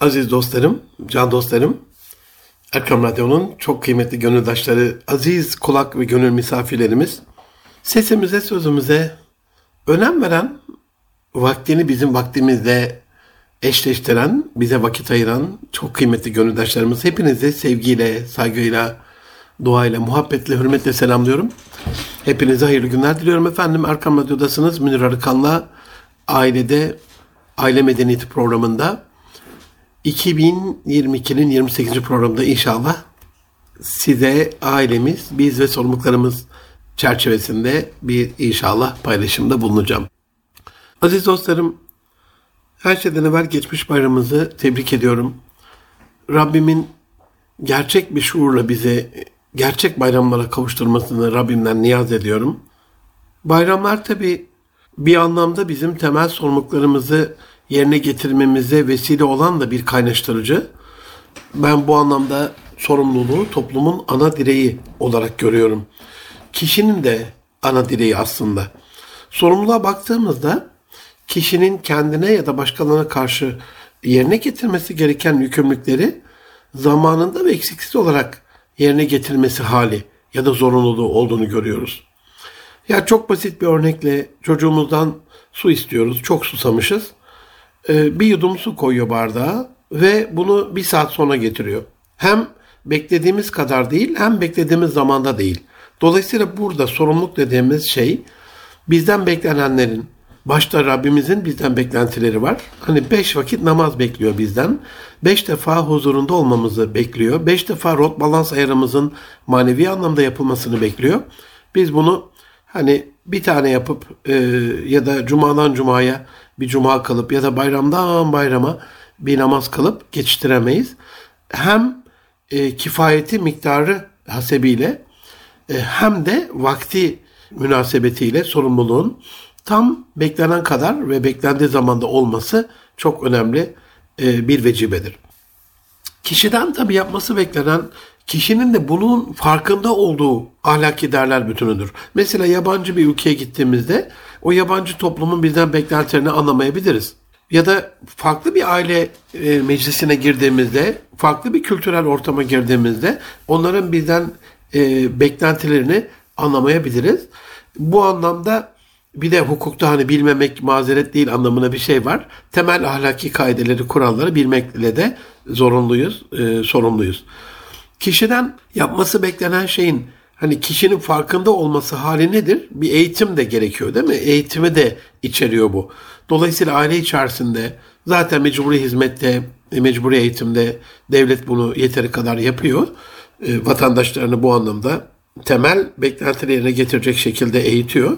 Aziz dostlarım, can dostlarım, Erkam Radyo'nun çok kıymetli gönüldaşları, aziz kulak ve gönül misafirlerimiz, sesimize, sözümüze önem veren, vaktini bizim vaktimizle eşleştiren, bize vakit ayıran çok kıymetli gönüldaşlarımız, hepinizi sevgiyle, saygıyla, duayla, muhabbetle, hürmetle selamlıyorum. Hepinize hayırlı günler diliyorum efendim. Erkam Radyo'dasınız. Münir Arıkan'la ailede, aile medeniyeti programında 2022'nin 28. programında inşallah size ailemiz, biz ve sorumluluklarımız çerçevesinde bir inşallah paylaşımda bulunacağım. Aziz dostlarım, her şeyden evvel geçmiş bayramımızı tebrik ediyorum. Rabbimin gerçek bir şuurla bize gerçek bayramlara kavuşturmasını Rabbimden niyaz ediyorum. Bayramlar tabi bir anlamda bizim temel sorumluluklarımızı yerine getirmemize vesile olan da bir kaynaştırıcı. Ben bu anlamda sorumluluğu toplumun ana direği olarak görüyorum. Kişinin de ana direği aslında. Sorumluluğa baktığımızda kişinin kendine ya da başkalarına karşı yerine getirmesi gereken yükümlülükleri zamanında ve eksiksiz olarak yerine getirmesi hali ya da zorunluluğu olduğunu görüyoruz. Ya çok basit bir örnekle çocuğumuzdan su istiyoruz. Çok susamışız. Ee, bir yudum su koyuyor bardağa ve bunu bir saat sonra getiriyor. Hem beklediğimiz kadar değil hem beklediğimiz zamanda değil. Dolayısıyla burada sorumluluk dediğimiz şey bizden beklenenlerin başta Rabbimizin bizden beklentileri var. Hani beş vakit namaz bekliyor bizden. Beş defa huzurunda olmamızı bekliyor. Beş defa rot balans ayarımızın manevi anlamda yapılmasını bekliyor. Biz bunu hani bir tane yapıp e, ya da cumadan cumaya bir cuma kalıp ya da bayramdan bayrama bir namaz kalıp geçiştiremeyiz. Hem e, kifayeti miktarı hasebiyle e, hem de vakti münasebetiyle sorumluluğun tam beklenen kadar ve beklendiği zamanda olması çok önemli e, bir vecibedir. Kişiden tabi yapması beklenen kişinin de bunun farkında olduğu ahlaki değerler bütünüdür. Mesela yabancı bir ülkeye gittiğimizde o yabancı toplumun bizden beklentilerini anlamayabiliriz. Ya da farklı bir aile e, meclisine girdiğimizde, farklı bir kültürel ortama girdiğimizde onların bizden e, beklentilerini anlamayabiliriz. Bu anlamda bir de hukukta hani bilmemek mazeret değil anlamına bir şey var. Temel ahlaki kaideleri, kuralları bilmekle de zorunluyuz, e, sorumluyuz. Kişiden yapması beklenen şeyin hani kişinin farkında olması hali nedir? Bir eğitim de gerekiyor değil mi? Eğitimi de içeriyor bu. Dolayısıyla aile içerisinde zaten mecburi hizmette, mecburi eğitimde devlet bunu yeteri kadar yapıyor. E, vatandaşlarını bu anlamda temel beklentileri yerine getirecek şekilde eğitiyor.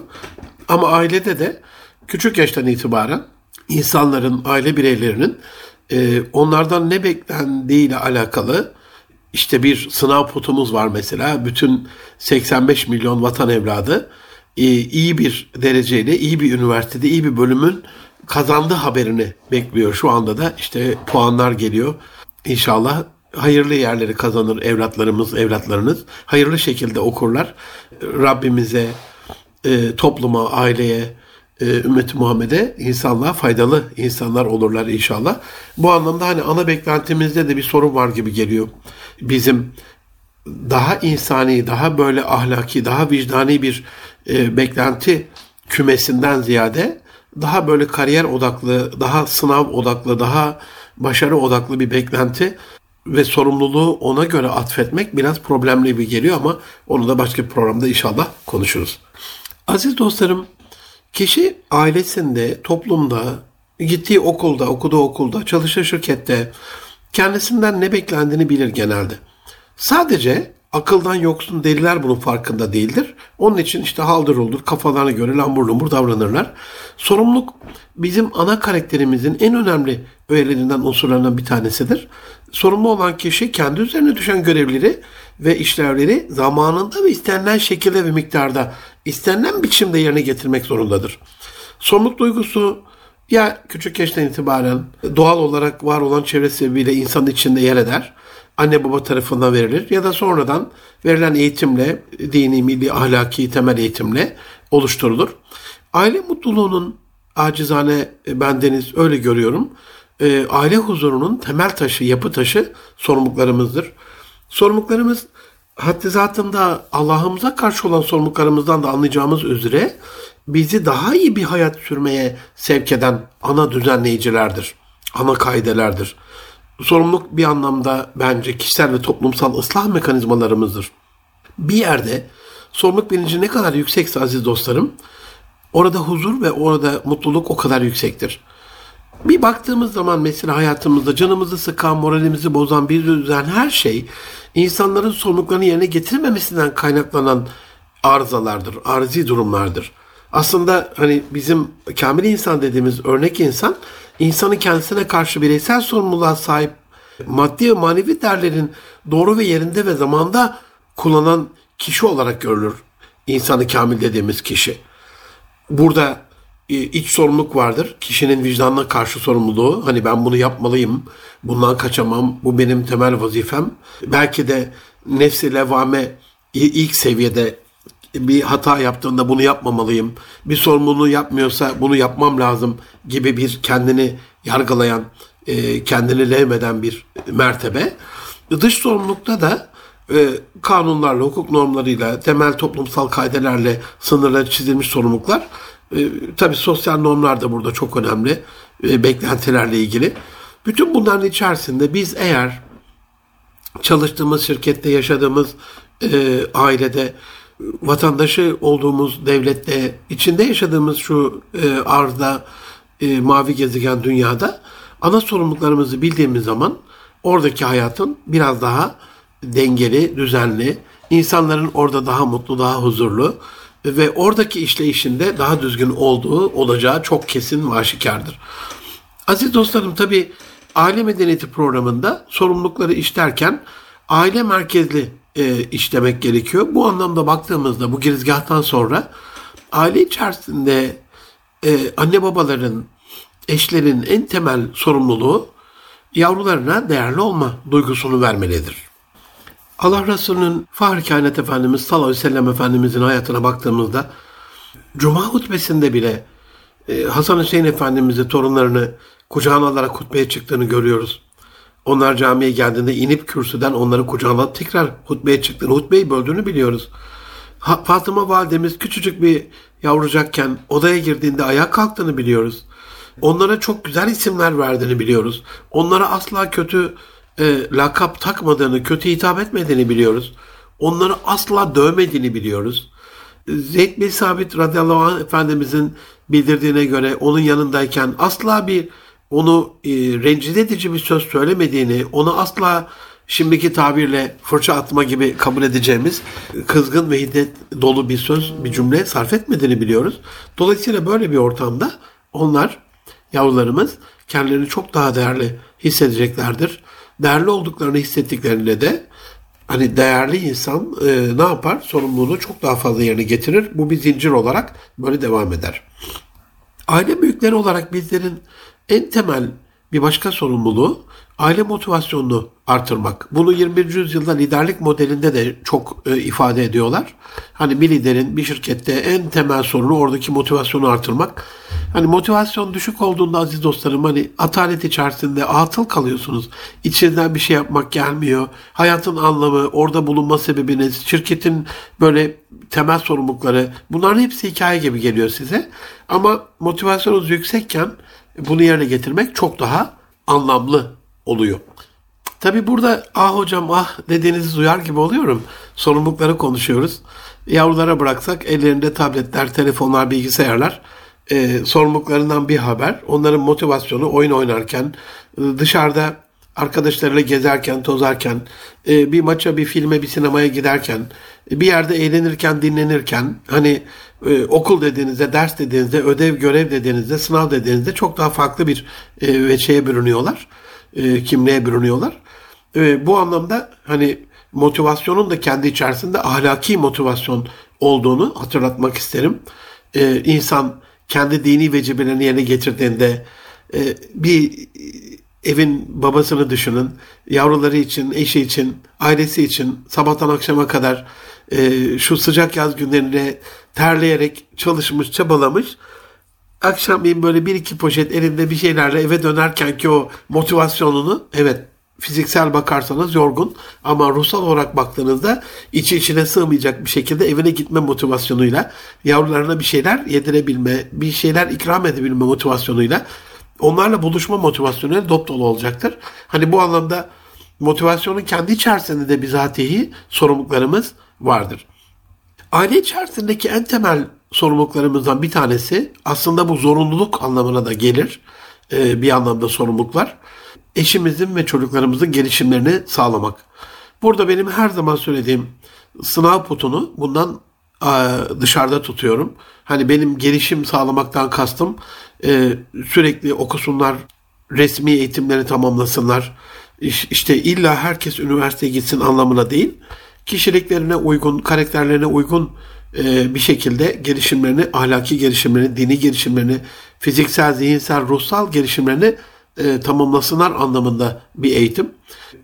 Ama ailede de küçük yaştan itibaren insanların, aile bireylerinin e, onlardan ne beklendiği ile alakalı işte bir sınav potumuz var mesela. Bütün 85 milyon vatan evladı e, iyi bir dereceyle, iyi bir üniversitede, iyi bir bölümün kazandığı haberini bekliyor. Şu anda da işte puanlar geliyor. İnşallah hayırlı yerleri kazanır evlatlarımız, evlatlarınız. Hayırlı şekilde okurlar. Rabbimize, e, topluma, aileye, e, ümmeti Muhammed'e insanlığa faydalı insanlar olurlar inşallah. Bu anlamda hani ana beklentimizde de bir sorun var gibi geliyor. Bizim daha insani, daha böyle ahlaki, daha vicdani bir e, beklenti kümesinden ziyade daha böyle kariyer odaklı, daha sınav odaklı, daha başarı odaklı bir beklenti ve sorumluluğu ona göre atfetmek biraz problemli bir geliyor ama onu da başka bir programda inşallah konuşuruz. Aziz dostlarım, kişi ailesinde, toplumda, gittiği okulda, okuduğu okulda, çalıştığı şirkette kendisinden ne beklendiğini bilir genelde. Sadece akıldan yoksun deliler bunun farkında değildir. Onun için işte haldır olur, kafalarına göre lambur lumbur davranırlar. Sorumluluk bizim ana karakterimizin en önemli öğelerinden, unsurlarından bir tanesidir. Sorumlu olan kişi kendi üzerine düşen görevleri ve işlevleri zamanında ve istenilen şekilde ve miktarda, istenilen biçimde yerine getirmek zorundadır. Sorumluluk duygusu ya küçük yaştan itibaren doğal olarak var olan çevre sebebiyle insanın içinde yer eder. Anne baba tarafından verilir ya da sonradan verilen eğitimle, dini, milli, ahlaki temel eğitimle oluşturulur. Aile mutluluğunun acizane bendeniz öyle görüyorum. e, aile huzurunun temel taşı, yapı taşı sorumluluklarımızdır. Sorumluluklarımız haddi Allah'ımıza karşı olan sorumluluklarımızdan da anlayacağımız üzere bizi daha iyi bir hayat sürmeye sevk eden ana düzenleyicilerdir, ana kaidelerdir. Sorumluluk bir anlamda bence kişisel ve toplumsal ıslah mekanizmalarımızdır. Bir yerde sorumluluk bilinci ne kadar yüksekse aziz dostlarım, orada huzur ve orada mutluluk o kadar yüksektir. Bir baktığımız zaman mesela hayatımızda canımızı sıkan, moralimizi bozan, bir üzen her şey insanların sorumluluklarını yerine getirmemesinden kaynaklanan arızalardır, arızi durumlardır. Aslında hani bizim kamil insan dediğimiz örnek insan, insanı kendisine karşı bireysel sorumluluğa sahip maddi ve manevi değerlerin doğru ve yerinde ve zamanda kullanan kişi olarak görülür. İnsanı kamil dediğimiz kişi. Burada iç sorumluluk vardır. Kişinin vicdanına karşı sorumluluğu. Hani ben bunu yapmalıyım. Bundan kaçamam. Bu benim temel vazifem. Belki de nefsi levame ilk seviyede bir hata yaptığında bunu yapmamalıyım. Bir sorumluluğu yapmıyorsa bunu yapmam lazım gibi bir kendini yargılayan, e, kendini levmeden bir mertebe. Dış sorumlulukta da e, kanunlarla, hukuk normlarıyla, temel toplumsal kaidelerle sınırları çizilmiş sorumluluklar e, tabii sosyal normlar da burada çok önemli. E, beklentilerle ilgili. Bütün bunların içerisinde biz eğer çalıştığımız şirkette, yaşadığımız e, ailede, vatandaşı olduğumuz devlette, içinde yaşadığımız şu e, arzda, e, mavi gezegen dünyada ana sorumluluklarımızı bildiğimiz zaman oradaki hayatın biraz daha dengeli, düzenli, insanların orada daha mutlu, daha huzurlu, ve oradaki işleyişinde daha düzgün olduğu olacağı çok kesin ve aşikardır. Aziz dostlarım tabi aile medeniyeti programında sorumlulukları işlerken aile merkezli e, işlemek gerekiyor. Bu anlamda baktığımızda bu girizgahtan sonra aile içerisinde e, anne babaların, eşlerin en temel sorumluluğu yavrularına değerli olma duygusunu vermelidir. Allah Resulü'nün Fahri Kainat Efendimiz sallallahu aleyhi ve sellem Efendimizin hayatına baktığımızda Cuma hutbesinde bile e, Hasan Hüseyin Efendimiz'i torunlarını kucağına alarak hutbeye çıktığını görüyoruz. Onlar camiye geldiğinde inip kürsüden onları kucağına tekrar hutbeye çıktığını, hutbeyi böldüğünü biliyoruz. Fatıma validemiz küçücük bir yavrucakken odaya girdiğinde ayağa kalktığını biliyoruz. Onlara çok güzel isimler verdiğini biliyoruz. Onlara asla kötü e, lakap takmadığını, kötü hitap etmediğini biliyoruz. Onları asla dövmediğini biliyoruz. Zeyd bin Sabit radıyallahu anh Efendimizin bildirdiğine göre onun yanındayken asla bir onu e, rencide edici bir söz söylemediğini, onu asla şimdiki tabirle fırça atma gibi kabul edeceğimiz kızgın ve hiddet dolu bir söz, bir cümle sarf etmediğini biliyoruz. Dolayısıyla böyle bir ortamda onlar, yavrularımız kendilerini çok daha değerli hissedeceklerdir değerli olduklarını hissettiklerinde de hani değerli insan e, ne yapar? Sorumluluğunu çok daha fazla yerine getirir. Bu bir zincir olarak böyle devam eder. Aile büyükleri olarak bizlerin en temel bir başka sorumluluğu aile motivasyonunu artırmak. Bunu 21. yüzyılda liderlik modelinde de çok e, ifade ediyorlar. Hani bir liderin bir şirkette en temel sorunu oradaki motivasyonu artırmak. Hani motivasyon düşük olduğunda aziz dostlarım hani atalet içerisinde atıl kalıyorsunuz. İçinden bir şey yapmak gelmiyor. Hayatın anlamı, orada bulunma sebebiniz, şirketin böyle temel sorumlulukları bunların hepsi hikaye gibi geliyor size. Ama motivasyonunuz yüksekken bunu yerine getirmek çok daha anlamlı oluyor. Tabi burada ah hocam ah dediğinizi duyar gibi oluyorum. Sorumlulukları konuşuyoruz. Yavrulara bıraksak ellerinde tabletler, telefonlar, bilgisayarlar e, sorumluluklarından bir haber. Onların motivasyonu oyun oynarken, dışarıda arkadaşlarıyla gezerken, tozarken, e, bir maça, bir filme, bir sinemaya giderken, bir yerde eğlenirken, dinlenirken, hani e, okul dediğinizde, ders dediğinizde, ödev, görev dediğinizde, sınav dediğinizde çok daha farklı bir e, ve şeye bürünüyorlar. E, kimliğe bürünüyorlar. E, bu anlamda hani motivasyonun da kendi içerisinde ahlaki motivasyon olduğunu hatırlatmak isterim. E, insan kendi dini vecibelerini yerine getirdiğinde e, bir evin babasını düşünün. Yavruları için, eşi için, ailesi için sabahtan akşama kadar e, şu sıcak yaz günlerinde terleyerek çalışmış, çabalamış. akşamleyin böyle bir iki poşet elinde bir şeylerle eve dönerken ki o motivasyonunu evet fiziksel bakarsanız yorgun ama ruhsal olarak baktığınızda içi içine sığmayacak bir şekilde evine gitme motivasyonuyla yavrularına bir şeyler yedirebilme, bir şeyler ikram edebilme motivasyonuyla onlarla buluşma motivasyonuyla dop dolu olacaktır. Hani bu anlamda motivasyonun kendi içerisinde de bizatihi sorumluluklarımız vardır. Aile içerisindeki en temel sorumluluklarımızdan bir tanesi aslında bu zorunluluk anlamına da gelir. Ee, bir anlamda sorumluluklar. Eşimizin ve çocuklarımızın gelişimlerini sağlamak. Burada benim her zaman söylediğim sınav putunu bundan dışarıda tutuyorum. Hani benim gelişim sağlamaktan kastım e, sürekli okusunlar, resmi eğitimlerini tamamlasınlar. İşte illa herkes üniversiteye gitsin anlamına değil. Kişiliklerine uygun, karakterlerine uygun e, bir şekilde gelişimlerini, ahlaki gelişimlerini, dini gelişimlerini, fiziksel, zihinsel, ruhsal gelişimlerini e, tamamlasınlar anlamında bir eğitim.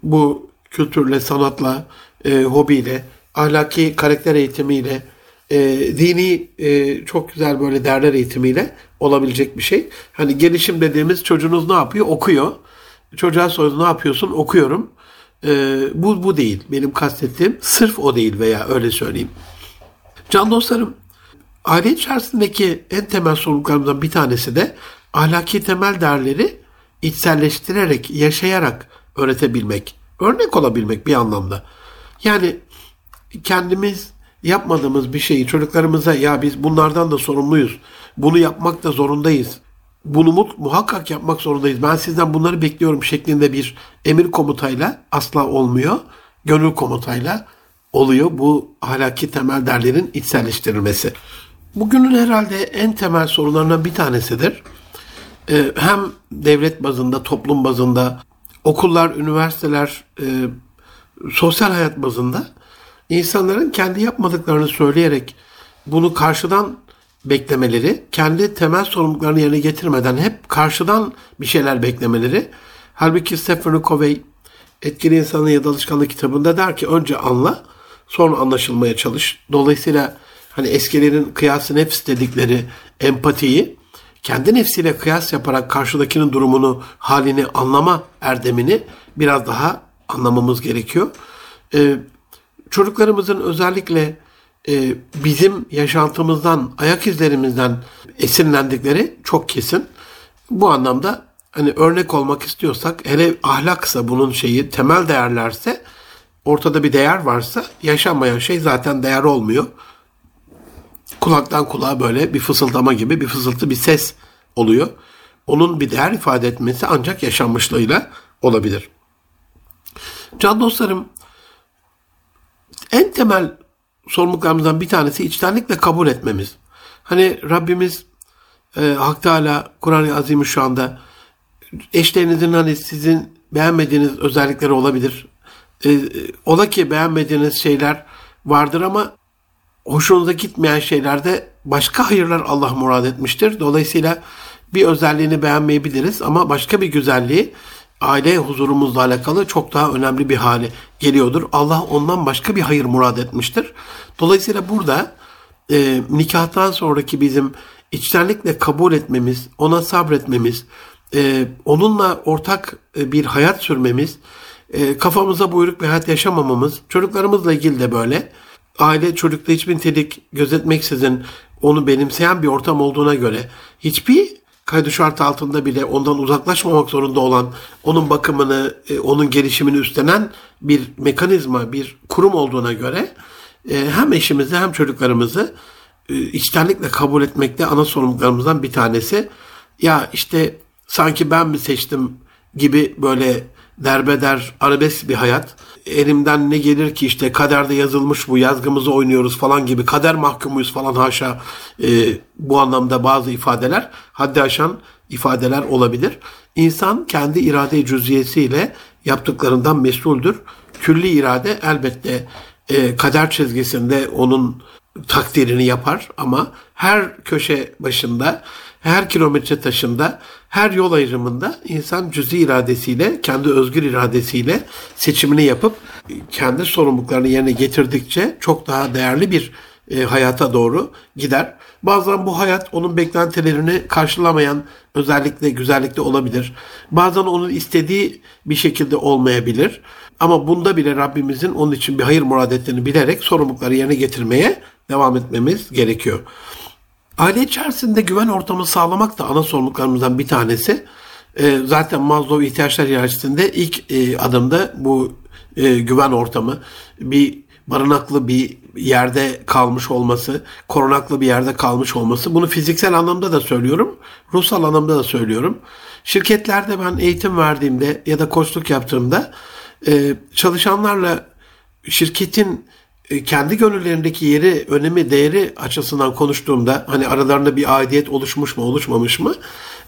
Bu kültürle, sanatla, e, hobiyle, ahlaki karakter eğitimiyle, e, dini e, çok güzel böyle değerler eğitimiyle olabilecek bir şey. Hani gelişim dediğimiz çocuğunuz ne yapıyor? Okuyor. Çocuğa soruyoruz ne yapıyorsun? Okuyorum. E, bu, bu değil. Benim kastettiğim sırf o değil veya öyle söyleyeyim. Can dostlarım, aile içerisindeki en temel sorumluluklarımızdan bir tanesi de ahlaki temel değerleri içselleştirerek, yaşayarak öğretebilmek, örnek olabilmek bir anlamda. Yani kendimiz yapmadığımız bir şeyi çocuklarımıza ya biz bunlardan da sorumluyuz, bunu yapmak da zorundayız, bunu muhakkak yapmak zorundayız, ben sizden bunları bekliyorum şeklinde bir emir komutayla asla olmuyor. Gönül komutayla oluyor bu ahlaki temel değerlerin içselleştirilmesi. Bugünün herhalde en temel sorunlarından bir tanesidir. Ee, hem devlet bazında, toplum bazında, okullar, üniversiteler, e, sosyal hayat bazında insanların kendi yapmadıklarını söyleyerek bunu karşıdan beklemeleri, kendi temel sorumluluklarını yerine getirmeden hep karşıdan bir şeyler beklemeleri. Halbuki Stephen Covey Etkili İnsanın ya da Alışkanlık kitabında der ki önce anla, sonra anlaşılmaya çalış. Dolayısıyla hani eskilerin kıyası nefs dedikleri empatiyi kendi nefsiyle kıyas yaparak karşıdakinin durumunu, halini anlama erdemini biraz daha anlamamız gerekiyor. Ee, çocuklarımızın özellikle e, bizim yaşantımızdan, ayak izlerimizden esinlendikleri çok kesin. Bu anlamda hani örnek olmak istiyorsak, hele ahlaksa bunun şeyi, temel değerlerse, ortada bir değer varsa yaşanmayan şey zaten değer olmuyor. Kulaktan kulağa böyle bir fısıldama gibi bir fısıltı, bir ses oluyor. Onun bir değer ifade etmesi ancak yaşanmışlığıyla olabilir. Can dostlarım, en temel sorumluluklarımızdan bir tanesi içtenlikle kabul etmemiz. Hani Rabbimiz e, Hak Teala Kur'an-ı Azim'i şu anda eşlerinizin hani sizin beğenmediğiniz özellikleri olabilir. E, ola ki beğenmediğiniz şeyler vardır ama hoşunuza gitmeyen şeylerde başka hayırlar Allah murad etmiştir. Dolayısıyla bir özelliğini beğenmeyebiliriz ama başka bir güzelliği aile huzurumuzla alakalı çok daha önemli bir hale geliyordur. Allah ondan başka bir hayır murad etmiştir. Dolayısıyla burada e, nikahtan sonraki bizim içtenlikle kabul etmemiz, ona sabretmemiz, e, onunla ortak e, bir hayat sürmemiz, e, kafamıza buyruk bir hayat yaşamamamız, çocuklarımızla ilgili de böyle. Aile çocukta hiçbir nitelik gözetmeksizin onu benimseyen bir ortam olduğuna göre hiçbir kaydı şart altında bile ondan uzaklaşmamak zorunda olan, onun bakımını, e, onun gelişimini üstlenen bir mekanizma, bir kurum olduğuna göre e, hem eşimizi hem çocuklarımızı e, içtenlikle kabul etmekte ana sorumluluklarımızdan bir tanesi. Ya işte sanki ben mi seçtim gibi böyle derbeder, arabesk bir hayat. Elimden ne gelir ki işte kaderde yazılmış bu yazgımızı oynuyoruz falan gibi kader mahkumuyuz falan haşa e, bu anlamda bazı ifadeler haddi aşan ifadeler olabilir. İnsan kendi irade cüziyesiyle yaptıklarından mesuldür. Külli irade elbette e, kader çizgisinde onun takdirini yapar ama her köşe başında, her kilometre taşında, her yol ayrımında insan cüzi iradesiyle, kendi özgür iradesiyle seçimini yapıp kendi sorumluluklarını yerine getirdikçe çok daha değerli bir e, hayata doğru gider. Bazen bu hayat onun beklentilerini karşılamayan özellikle güzellikte olabilir. Bazen onun istediği bir şekilde olmayabilir. Ama bunda bile Rabbimizin onun için bir hayır murad ettiğini bilerek sorumlulukları yerine getirmeye devam etmemiz gerekiyor. Aile içerisinde güven ortamı sağlamak da ana sorumluluklarımızdan bir tanesi. E, zaten Maslow ihtiyaçlar hiyerarşisinde ilk e, adımda bu e, güven ortamı, bir barınaklı bir yerde kalmış olması, korunaklı bir yerde kalmış olması. Bunu fiziksel anlamda da söylüyorum, ruhsal anlamda da söylüyorum. Şirketlerde ben eğitim verdiğimde ya da koçluk yaptığımda e, çalışanlarla şirketin kendi gönüllerindeki yeri, önemi, değeri açısından konuştuğumda hani aralarında bir aidiyet oluşmuş mu, oluşmamış mı?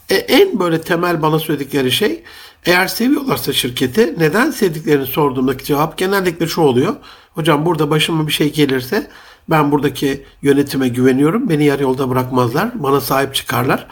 E, en böyle temel bana söyledikleri şey eğer seviyorlarsa şirketi neden sevdiklerini sorduğumdaki cevap genellikle şu oluyor. Hocam burada başıma bir şey gelirse ben buradaki yönetime güveniyorum. Beni yarı yolda bırakmazlar. Bana sahip çıkarlar.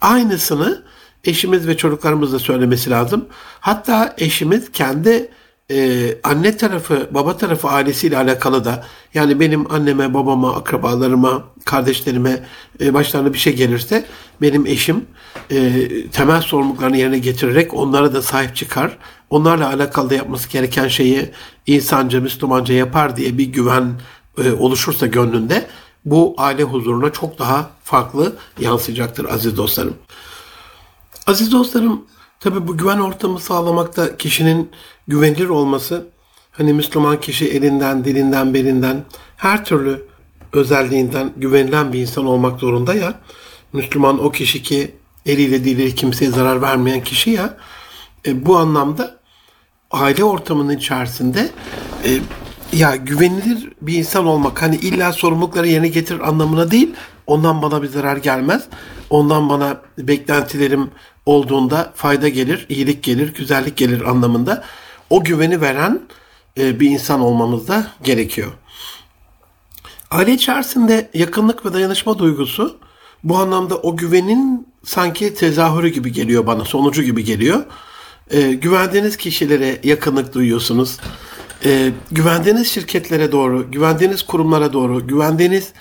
Aynısını eşimiz ve çocuklarımız da söylemesi lazım. Hatta eşimiz kendi e, anne tarafı, baba tarafı ailesiyle alakalı da yani benim anneme, babama, akrabalarıma, kardeşlerime e, başlarına bir şey gelirse benim eşim e, temel sorumluluklarını yerine getirerek onlara da sahip çıkar. Onlarla alakalı da yapması gereken şeyi insanca, Müslümanca yapar diye bir güven e, oluşursa gönlünde bu aile huzuruna çok daha farklı yansıyacaktır aziz dostlarım. Aziz dostlarım, tabi bu güven ortamı sağlamakta kişinin güvenilir olması, hani Müslüman kişi elinden, dilinden, belinden, her türlü özelliğinden güvenilen bir insan olmak zorunda ya. Müslüman o kişi ki eliyle diliyle kimseye zarar vermeyen kişi ya. E, bu anlamda aile ortamının içerisinde e, ya güvenilir bir insan olmak hani illa sorumlulukları yerine getirir anlamına değil. Ondan bana bir zarar gelmez. Ondan bana beklentilerim olduğunda fayda gelir, iyilik gelir, güzellik gelir anlamında o güveni veren e, bir insan olmamız da gerekiyor. Aile içerisinde yakınlık ve dayanışma duygusu bu anlamda o güvenin sanki tezahürü gibi geliyor bana, sonucu gibi geliyor. E, güvendiğiniz kişilere yakınlık duyuyorsunuz. E, güvendiğiniz şirketlere doğru, güvendiğiniz kurumlara doğru, güvendiğiniz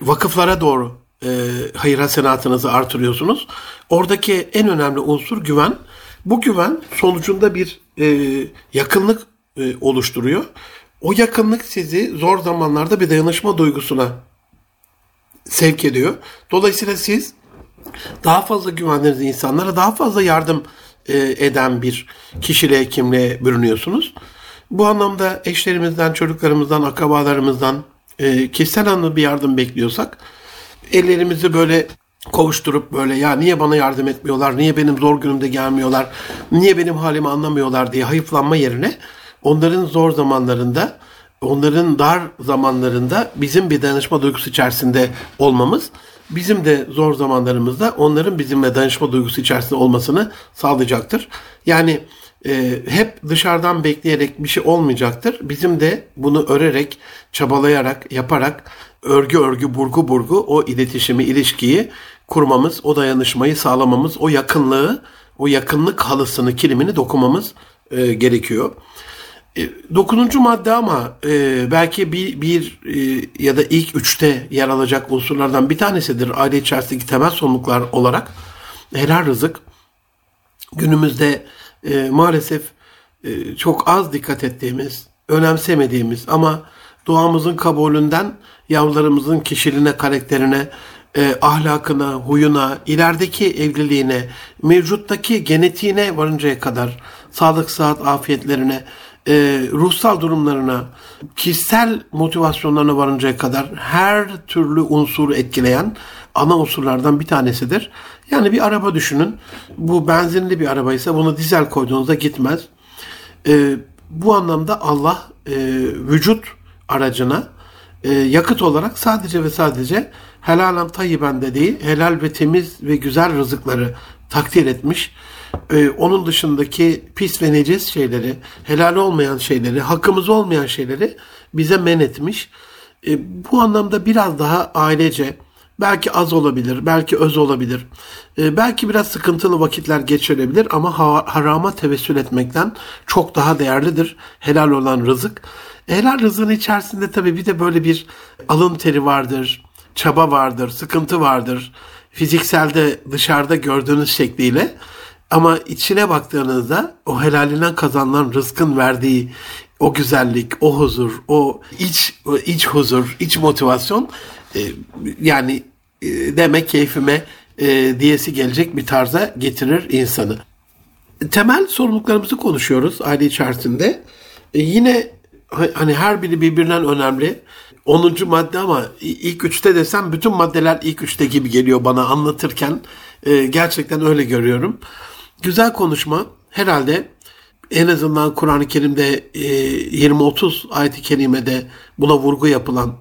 vakıflara doğru e, hayır hasenatınızı artırıyorsunuz. Oradaki en önemli unsur güven. Bu güven sonucunda bir e, yakınlık e, oluşturuyor. O yakınlık sizi zor zamanlarda bir dayanışma duygusuna sevk ediyor. Dolayısıyla siz daha fazla güvendiğiniz insanlara daha fazla yardım e, eden bir kişiliğe, kimliğe bürünüyorsunuz. Bu anlamda eşlerimizden, çocuklarımızdan, akrabalarımızdan e, kişisel anlamda bir yardım bekliyorsak ellerimizi böyle kovuşturup böyle ya niye bana yardım etmiyorlar, niye benim zor günümde gelmiyorlar, niye benim halimi anlamıyorlar? diye hayıflanma yerine onların zor zamanlarında, onların dar zamanlarında bizim bir danışma duygusu içerisinde olmamız, bizim de zor zamanlarımızda onların bizimle danışma duygusu içerisinde olmasını sağlayacaktır. Yani e, hep dışarıdan bekleyerek bir şey olmayacaktır. Bizim de bunu örerek, çabalayarak, yaparak örgü örgü, burgu burgu o iletişimi, ilişkiyi kurmamız, o dayanışmayı sağlamamız, o yakınlığı, o yakınlık halısını, kilimini dokumamız e, gerekiyor. E, dokuzuncu madde ama e, belki bir, bir e, ya da ilk üçte yer alacak unsurlardan bir tanesidir aile içerisindeki temel sorumluluklar olarak helal rızık. Günümüzde e, maalesef e, çok az dikkat ettiğimiz, önemsemediğimiz ama duamızın kabulünden yavrularımızın kişiliğine, karakterine, e, ahlakına, huyuna, ilerideki evliliğine, mevcuttaki genetiğine varıncaya kadar sağlık, sıhhat, afiyetlerine, e, ruhsal durumlarına, kişisel motivasyonlarına varıncaya kadar her türlü unsuru etkileyen ana unsurlardan bir tanesidir. Yani bir araba düşünün. Bu benzinli bir arabaysa bunu dizel koyduğunuzda gitmez. E, bu anlamda Allah e, vücut aracına e, yakıt olarak sadece ve sadece helalen tayyiben dediği helal ve temiz ve güzel rızıkları takdir etmiş. E, onun dışındaki pis ve necis şeyleri, helal olmayan şeyleri, hakkımız olmayan şeyleri bize men etmiş. E, bu anlamda biraz daha ailece, belki az olabilir, belki öz olabilir, e, belki biraz sıkıntılı vakitler geçirebilir ama ha- harama tevessül etmekten çok daha değerlidir helal olan rızık. Helal rızığın içerisinde tabii bir de böyle bir alın teri vardır, çaba vardır, sıkıntı vardır. Fizikselde dışarıda gördüğünüz şekliyle ama içine baktığınızda o helalinden kazanılan rızkın verdiği o güzellik, o huzur, o iç o iç huzur, iç motivasyon e, yani e, demek keyfime e, diyesi gelecek bir tarza getirir insanı. Temel sorumluluklarımızı konuşuyoruz aile içerisinde. E, yine hani her biri birbirinden önemli. 10. madde ama ilk üçte desem bütün maddeler ilk üçte gibi geliyor bana anlatırken. E, gerçekten öyle görüyorum. Güzel konuşma herhalde en azından Kur'an-ı Kerim'de e, 20-30 ayet-i kerimede buna vurgu yapılan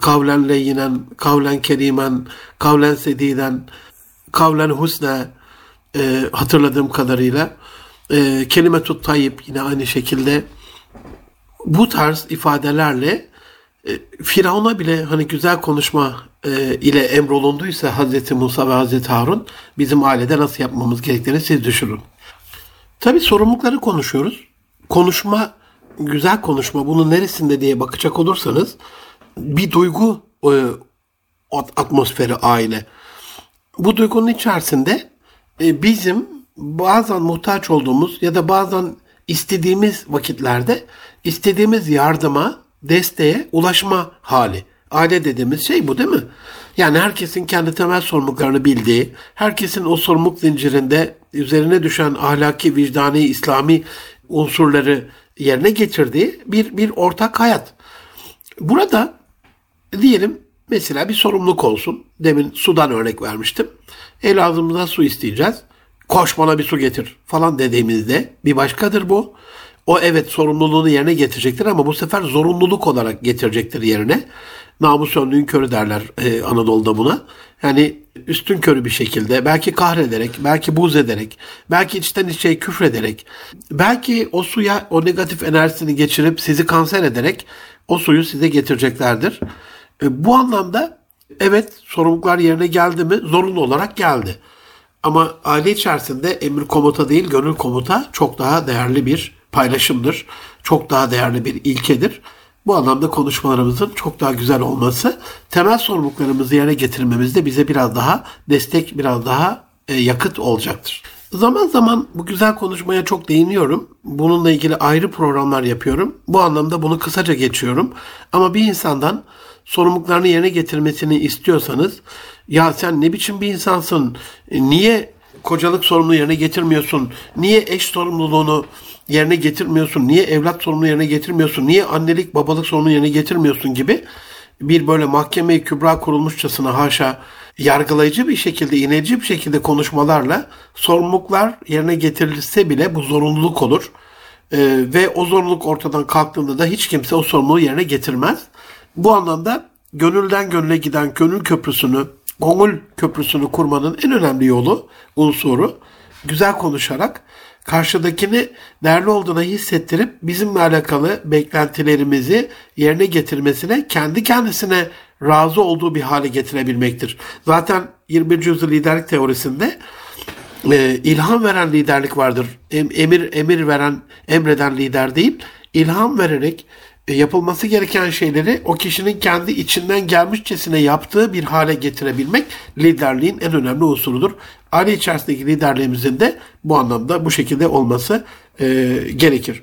kavlen leyinen, kavlen kerimen, kavlen sediden, kavlen husne e, hatırladığım kadarıyla e, kelime tut yine aynı şekilde bu tarz ifadelerle e, Firavun'a bile hani güzel konuşma e, ile emrolunduysa Hazreti Musa ve Hazreti Harun bizim ailede nasıl yapmamız gerektiğini siz düşünün. Tabi sorumlulukları konuşuyoruz. Konuşma, güzel konuşma bunun neresinde diye bakacak olursanız bir duygu e, atmosferi aile. Bu duygunun içerisinde e, bizim bazen muhtaç olduğumuz ya da bazen istediğimiz vakitlerde istediğimiz yardıma, desteğe ulaşma hali. Aile dediğimiz şey bu değil mi? Yani herkesin kendi temel sorumluluklarını bildiği, herkesin o sorumluluk zincirinde üzerine düşen ahlaki, vicdani, İslami unsurları yerine getirdiği bir, bir ortak hayat. Burada diyelim mesela bir sorumluluk olsun. Demin sudan örnek vermiştim. El ağzımıza su isteyeceğiz. Koş bana bir su getir falan dediğimizde bir başkadır bu. O evet sorumluluğunu yerine getirecektir ama bu sefer zorunluluk olarak getirecektir yerine. Namus önlüğün körü derler e, Anadolu'da buna. Yani üstün körü bir şekilde belki kahrederek, belki buz ederek, belki içten içe küfrederek, belki o suya o negatif enerjisini geçirip sizi kanser ederek o suyu size getireceklerdir. E, bu anlamda evet sorumluluklar yerine geldi mi? Zorunlu olarak geldi. Ama aile içerisinde emir komuta değil gönül komuta çok daha değerli bir paylaşımdır. Çok daha değerli bir ilkedir. Bu anlamda konuşmalarımızın çok daha güzel olması, temel sorumluluklarımızı yerine getirmemizde bize biraz daha destek, biraz daha e, yakıt olacaktır. Zaman zaman bu güzel konuşmaya çok değiniyorum. Bununla ilgili ayrı programlar yapıyorum. Bu anlamda bunu kısaca geçiyorum. Ama bir insandan sorumluluklarını yerine getirmesini istiyorsanız ya sen ne biçim bir insansın? E, niye kocalık sorumluluğu yerine getirmiyorsun? Niye eş sorumluluğunu yerine getirmiyorsun? Niye evlat sorumluluğu yerine getirmiyorsun? Niye annelik babalık sorumluluğu yerine getirmiyorsun gibi bir böyle mahkeme kübra kurulmuşçasına haşa yargılayıcı bir şekilde, inerici bir şekilde konuşmalarla sorumluluklar yerine getirilse bile bu zorunluluk olur. Ee, ve o zorunluluk ortadan kalktığında da hiç kimse o sorumluluğu yerine getirmez. Bu anlamda gönülden gönüle giden gönül köprüsünü, gönül köprüsünü kurmanın en önemli yolu, unsuru güzel konuşarak karşıdakini değerli olduğuna hissettirip bizimle alakalı beklentilerimizi yerine getirmesine kendi kendisine razı olduğu bir hale getirebilmektir. Zaten 21. yüzyıl liderlik teorisinde e, ilham veren liderlik vardır. Emir emir veren, emreden lider değil, ilham vererek e, yapılması gereken şeyleri o kişinin kendi içinden gelmişçesine yaptığı bir hale getirebilmek liderliğin en önemli unsurudur. Aile içerisindeki liderliğimizin de bu anlamda bu şekilde olması e, gerekir.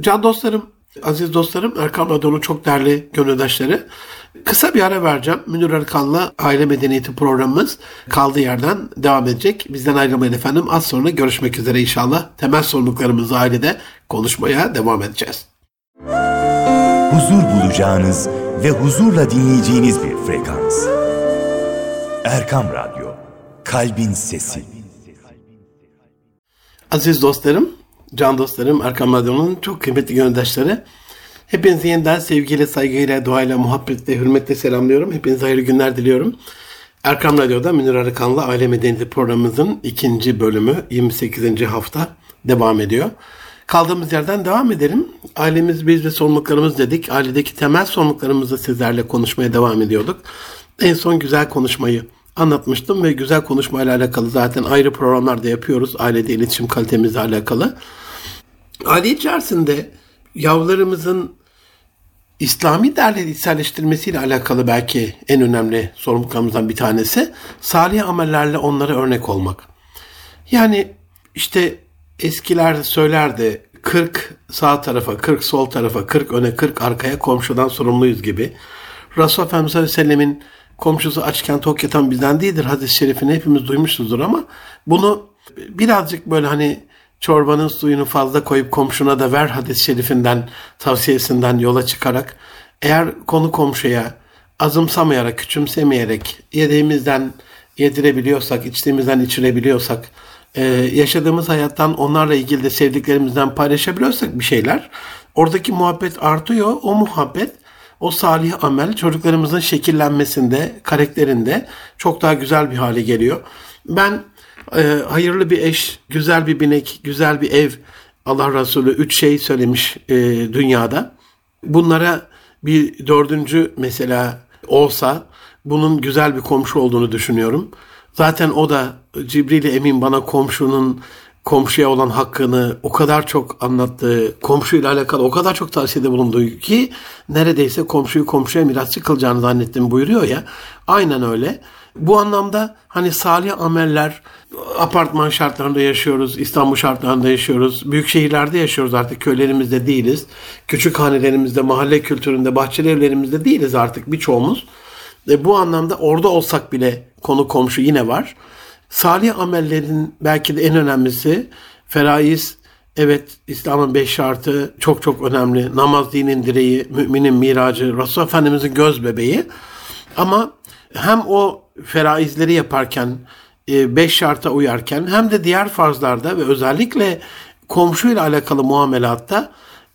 Can dostlarım, aziz dostlarım, Erkan Radyo'nun çok değerli gönüldaşları. Kısa bir ara vereceğim. Münir Erkan'la Aile Medeniyeti programımız kaldığı yerden devam edecek. Bizden ayrılmayın efendim. Az sonra görüşmek üzere inşallah. Temel sorumluluklarımızı ailede konuşmaya devam edeceğiz huzur bulacağınız ve huzurla dinleyeceğiniz bir frekans. Erkam Radyo, Kalbin Sesi. Aziz dostlarım, can dostlarım, Erkam Radyo'nun çok kıymetli gönüldaşları. Hepinizi yeniden sevgiyle, saygıyla, duayla, muhabbetle, hürmetle selamlıyorum. Hepinize hayırlı günler diliyorum. Erkam Radyo'da Münir Arıkan'la Aile Medeniyeti programımızın ikinci bölümü 28. hafta devam ediyor. Kaldığımız yerden devam edelim. Ailemiz biz ve sorumluluklarımız dedik. Ailedeki temel sorumluluklarımızı sizlerle konuşmaya devam ediyorduk. En son güzel konuşmayı anlatmıştım ve güzel konuşmayla alakalı zaten ayrı programlar da yapıyoruz. Ailede iletişim kalitemizle alakalı. Aile içerisinde yavrularımızın İslami değerleri içselleştirmesiyle alakalı belki en önemli sorumluluklarımızdan bir tanesi salih amellerle onlara örnek olmak. Yani işte eskiler söylerdi 40 sağ tarafa, 40 sol tarafa, 40 öne, 40 arkaya komşudan sorumluyuz gibi. Resulullah Efendimiz Aleyhisselam'ın komşusu açken tok yatan bizden değildir hadis-i şerifini hepimiz duymuşuzdur ama bunu birazcık böyle hani çorbanın suyunu fazla koyup komşuna da ver hadis-i şerifinden tavsiyesinden yola çıkarak eğer konu komşuya azımsamayarak, küçümsemeyerek yediğimizden yedirebiliyorsak, içtiğimizden içirebiliyorsak, e, yaşadığımız hayattan onlarla ilgili de sevdiklerimizden paylaşabiliyorsak bir şeyler, oradaki muhabbet artıyor. O muhabbet, o salih amel çocuklarımızın şekillenmesinde, karakterinde çok daha güzel bir hale geliyor. Ben e, hayırlı bir eş, güzel bir binek, güzel bir ev, Allah Resulü üç şey söylemiş e, dünyada. Bunlara bir dördüncü mesela olsa bunun güzel bir komşu olduğunu düşünüyorum. Zaten o da Cibril Emin bana komşunun komşuya olan hakkını o kadar çok anlattı, komşuyla alakalı o kadar çok tavsiyede bulundu ki neredeyse komşuyu komşuya mirasçı kılacağını zannettim buyuruyor ya. Aynen öyle. Bu anlamda hani salih ameller apartman şartlarında yaşıyoruz, İstanbul şartlarında yaşıyoruz, büyük şehirlerde yaşıyoruz artık köylerimizde değiliz. Küçük hanelerimizde, mahalle kültüründe, bahçeli evlerimizde değiliz artık birçoğumuz. E, bu anlamda orada olsak bile konu komşu yine var. Salih amellerin belki de en önemlisi feraiz, evet İslam'ın beş şartı çok çok önemli. Namaz dinin direği, müminin miracı, Resulullah Efendimizin göz bebeği. Ama hem o feraizleri yaparken, e, beş şarta uyarken hem de diğer farzlarda ve özellikle komşuyla alakalı muamelatta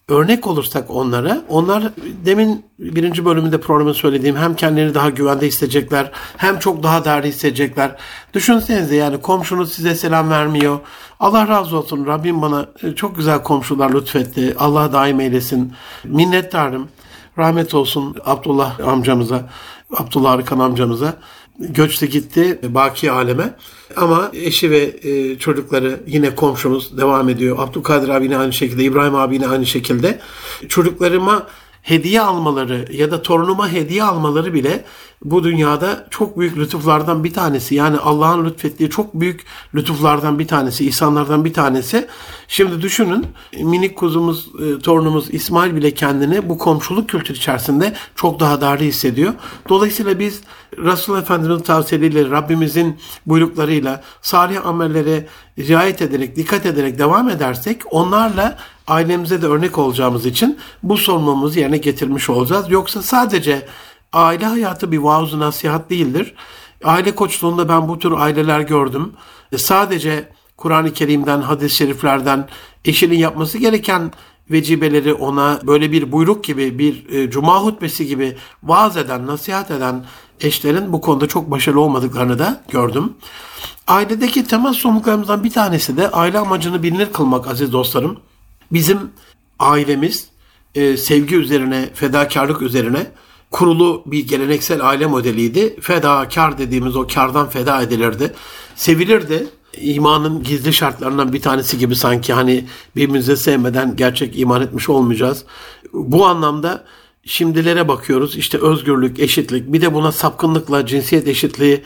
örnek olursak onlara, onlar demin birinci bölümünde programı söylediğim hem kendilerini daha güvende hissedecekler, hem çok daha değerli hissedecekler. Düşünsenize yani komşunuz size selam vermiyor. Allah razı olsun Rabbim bana e, çok güzel komşular lütfetti. Allah daim eylesin. Minnettarım. Rahmet olsun Abdullah amcamıza, Abdullah Arkan amcamıza göçte gitti baki aleme. Ama eşi ve e, çocukları yine komşumuz devam ediyor. Abdülkadir abi yine aynı şekilde, İbrahim abi yine aynı şekilde. Çocuklarıma hediye almaları ya da torunuma hediye almaları bile bu dünyada çok büyük lütuflardan bir tanesi. Yani Allah'ın lütfettiği çok büyük lütuflardan bir tanesi, ihsanlardan bir tanesi. Şimdi düşünün minik kuzumuz, e, torunumuz İsmail bile kendini bu komşuluk kültürü içerisinde çok daha değerli hissediyor. Dolayısıyla biz Resulullah Efendimiz'in tavsiyeleriyle, Rabbimizin buyruklarıyla, salih amellere riayet ederek, dikkat ederek devam edersek onlarla ailemize de örnek olacağımız için bu sorumluluğumuzu yerine getirmiş olacağız. Yoksa sadece aile hayatı bir vaaz nasihat değildir. Aile koçluğunda ben bu tür aileler gördüm. E, sadece Kur'an-ı Kerim'den, hadis-i şeriflerden eşinin yapması gereken vecibeleri ona böyle bir buyruk gibi, bir e, cuma hutbesi gibi vaaz eden, nasihat eden eşlerin bu konuda çok başarılı olmadıklarını da gördüm. Ailedeki temel sorumluluklarımızdan bir tanesi de aile amacını bilinir kılmak aziz dostlarım. Bizim ailemiz e, sevgi üzerine, fedakarlık üzerine kurulu bir geleneksel aile modeliydi. Fedakar dediğimiz o kardan feda edilirdi. Sevilirdi. İmanın gizli şartlarından bir tanesi gibi sanki hani birbirimizi sevmeden gerçek iman etmiş olmayacağız. Bu anlamda şimdilere bakıyoruz. İşte özgürlük, eşitlik, bir de buna sapkınlıkla cinsiyet eşitliği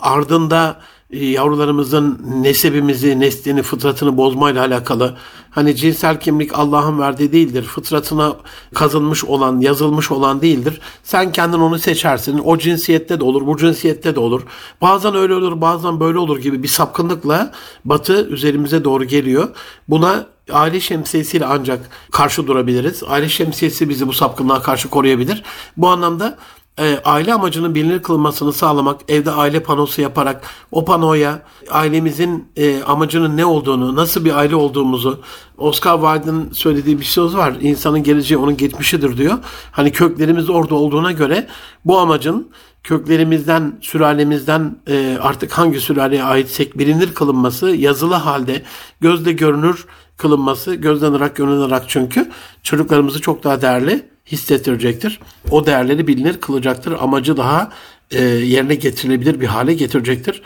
ardında e, yavrularımızın nesebimizi, neslini, fıtratını bozmayla alakalı. Hani cinsel kimlik Allah'ın verdiği değildir. Fıtratına kazınmış olan, yazılmış olan değildir. Sen kendin onu seçersin. O cinsiyette de olur, bu cinsiyette de olur. Bazen öyle olur, bazen böyle olur gibi bir sapkınlıkla batı üzerimize doğru geliyor. Buna aile şemsiyesiyle ancak karşı durabiliriz. Aile şemsiyesi bizi bu sapkınlığa karşı koruyabilir. Bu anlamda e, aile amacının bilinir kılmasını sağlamak, evde aile panosu yaparak o panoya ailemizin e, amacının ne olduğunu, nasıl bir aile olduğumuzu, Oscar Wilde'ın söylediği bir söz var. İnsanın geleceği onun geçmişidir diyor. Hani köklerimiz orada olduğuna göre bu amacın köklerimizden, sülalemizden e, artık hangi sülaleye aitsek bilinir kılınması, yazılı halde gözle görünür kılınması, gönülden ırak çünkü çocuklarımızı çok daha değerli hissettirecektir. O değerleri bilinir kılacaktır. Amacı daha e, yerine getirilebilir bir hale getirecektir.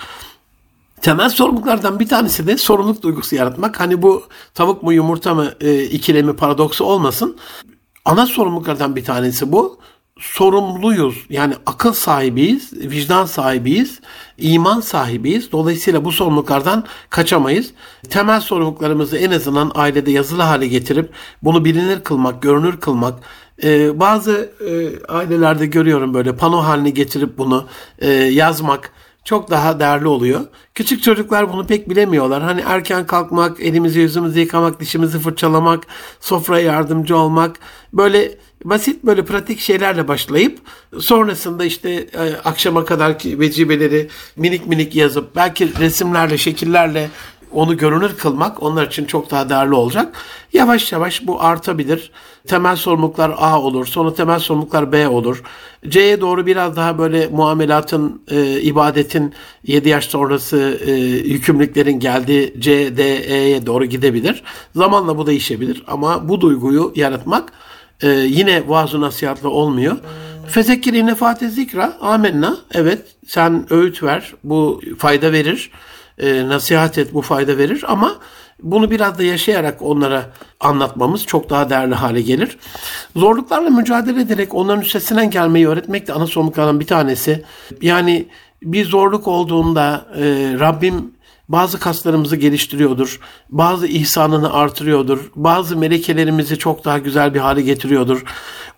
Temel sorumluluklardan bir tanesi de sorumluluk duygusu yaratmak. Hani bu tavuk mu yumurta mı e, ikilemi paradoksu olmasın. ana sorumluluklardan bir tanesi bu. Sorumluyuz. Yani akıl sahibiyiz, vicdan sahibiyiz, iman sahibiyiz. Dolayısıyla bu sorumluluklardan kaçamayız. Temel sorumluluklarımızı en azından ailede yazılı hale getirip bunu bilinir kılmak, görünür kılmak, ee, bazı e, ailelerde görüyorum böyle pano haline getirip bunu e, yazmak çok daha değerli oluyor. Küçük çocuklar bunu pek bilemiyorlar. Hani erken kalkmak, elimizi yüzümüzü yıkamak, dişimizi fırçalamak, sofraya yardımcı olmak böyle basit böyle pratik şeylerle başlayıp sonrasında işte e, akşama kadar vecibeleri minik minik yazıp belki resimlerle, şekillerle onu görünür kılmak onlar için çok daha değerli olacak. Yavaş yavaş bu artabilir. Temel sorumluluklar A olur. Sonra temel sorumluluklar B olur. C'ye doğru biraz daha böyle muamelatın, e, ibadetin 7 yaş sonrası e, yükümlülüklerin geldiği C, D, E'ye doğru gidebilir. Zamanla bu değişebilir ama bu duyguyu yaratmak e, yine vaaz nasihatla olmuyor. Fezekkir innefate zikra amenna. Evet sen öğüt ver. Bu fayda verir e, nasihat et bu fayda verir ama bunu biraz da yaşayarak onlara anlatmamız çok daha değerli hale gelir. Zorluklarla mücadele ederek onların üstesinden gelmeyi öğretmek de ana sorumluluklardan bir tanesi. Yani bir zorluk olduğunda e, Rabbim bazı kaslarımızı geliştiriyordur. Bazı ihsanını artırıyordur. Bazı melekelerimizi çok daha güzel bir hale getiriyordur.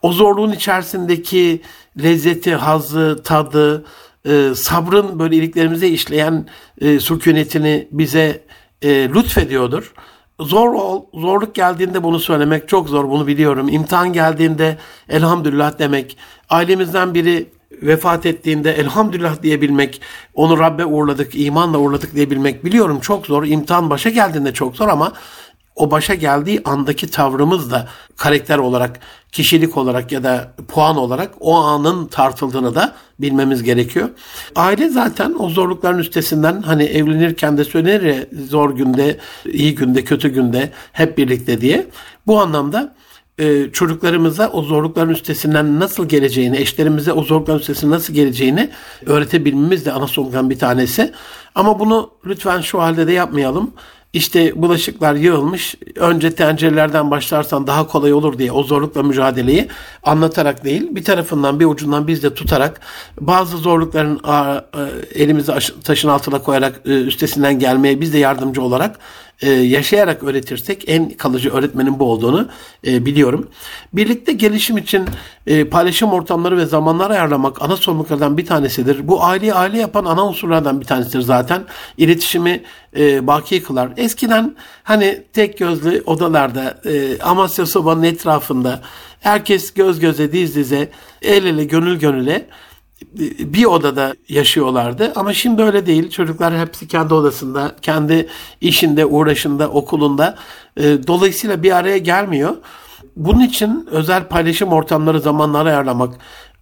O zorluğun içerisindeki lezzeti, hazzı, tadı, e, sabrın böyle iliklerimize işleyen e, sükunetini bize e, lütfediyordur. Zor ol, zorluk geldiğinde bunu söylemek çok zor, bunu biliyorum. İmtihan geldiğinde elhamdülillah demek, ailemizden biri vefat ettiğinde elhamdülillah diyebilmek, onu Rabbe uğurladık, imanla uğurladık diyebilmek biliyorum çok zor. İmtihan başa geldiğinde çok zor ama o başa geldiği andaki tavrımız da karakter olarak, kişilik olarak ya da puan olarak o anın tartıldığını da bilmemiz gerekiyor. Aile zaten o zorlukların üstesinden hani evlenirken de söylenir ya zor günde, iyi günde, kötü günde hep birlikte diye. Bu anlamda e, çocuklarımıza o zorlukların üstesinden nasıl geleceğini, eşlerimize o zorlukların üstesinden nasıl geleceğini öğretebilmemiz de ana sorunlardan bir tanesi. Ama bunu lütfen şu halde de yapmayalım işte bulaşıklar yığılmış. Önce tencerelerden başlarsan daha kolay olur diye o zorlukla mücadeleyi anlatarak değil, bir tarafından bir ucundan biz de tutarak bazı zorlukların elimizi taşın altına koyarak e, üstesinden gelmeye biz de yardımcı olarak e, yaşayarak öğretirsek en kalıcı öğretmenin bu olduğunu e, biliyorum. Birlikte gelişim için paylaşım ortamları ve zamanlar ayarlamak ana sorumluluklardan bir tanesidir. Bu aileyi aile yapan ana unsurlardan bir tanesidir zaten. İletişimi baki kılar. Eskiden hani tek gözlü odalarda Amasya sobanın etrafında herkes göz göze diz dize el ele gönül gönüle bir odada yaşıyorlardı ama şimdi öyle değil. Çocuklar hepsi kendi odasında, kendi işinde, uğraşında, okulunda. E, dolayısıyla bir araya gelmiyor. Bunun için özel paylaşım ortamları zamanları ayarlamak,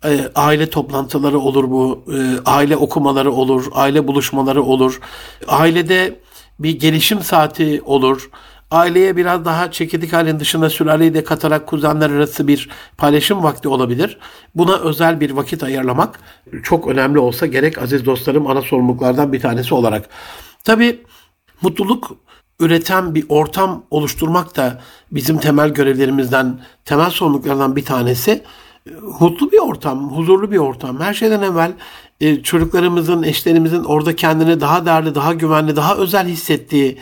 e, aile toplantıları olur bu, e, aile okumaları olur, aile buluşmaları olur, ailede bir gelişim saati olur aileye biraz daha çekirdek halin dışında sülaleyi de katarak kuzenler arası bir paylaşım vakti olabilir. Buna özel bir vakit ayarlamak çok önemli olsa gerek aziz dostlarım ana sorumluluklardan bir tanesi olarak. Tabi mutluluk üreten bir ortam oluşturmak da bizim temel görevlerimizden, temel sorumluluklardan bir tanesi. Mutlu bir ortam, huzurlu bir ortam. Her şeyden evvel e, çocuklarımızın, eşlerimizin orada kendini daha değerli, daha güvenli, daha özel hissettiği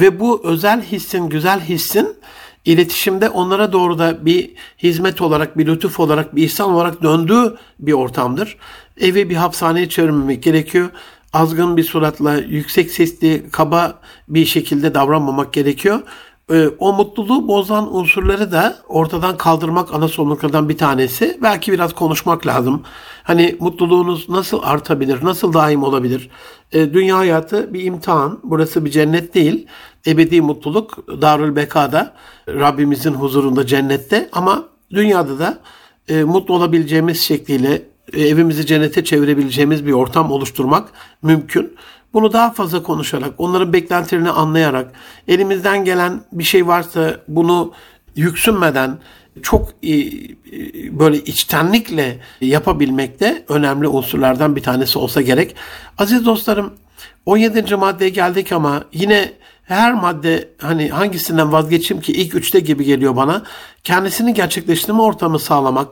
ve bu özel hissin, güzel hissin iletişimde onlara doğru da bir hizmet olarak, bir lütuf olarak, bir ihsan olarak döndüğü bir ortamdır. Evi bir hapishaneye çevirmemek gerekiyor. Azgın bir suratla, yüksek sesli, kaba bir şekilde davranmamak gerekiyor. Ee, o mutluluğu bozan unsurları da ortadan kaldırmak ana sorumluluklardan bir tanesi. Belki biraz konuşmak lazım. Hani mutluluğunuz nasıl artabilir, nasıl daim olabilir? E, dünya hayatı bir imtihan. Burası bir cennet değil. Ebedi mutluluk Darül Beka'da, Rabbimizin huzurunda cennette ama dünyada da e, mutlu olabileceğimiz şekliyle e, evimizi cennete çevirebileceğimiz bir ortam oluşturmak mümkün. Bunu daha fazla konuşarak, onların beklentilerini anlayarak, elimizden gelen bir şey varsa bunu yüksünmeden çok e, e, böyle içtenlikle yapabilmek de önemli unsurlardan bir tanesi olsa gerek. Aziz dostlarım 17. maddeye geldik ama yine her madde hani hangisinden vazgeçeyim ki ilk üçte gibi geliyor bana. Kendisini gerçekleştirme ortamı sağlamak.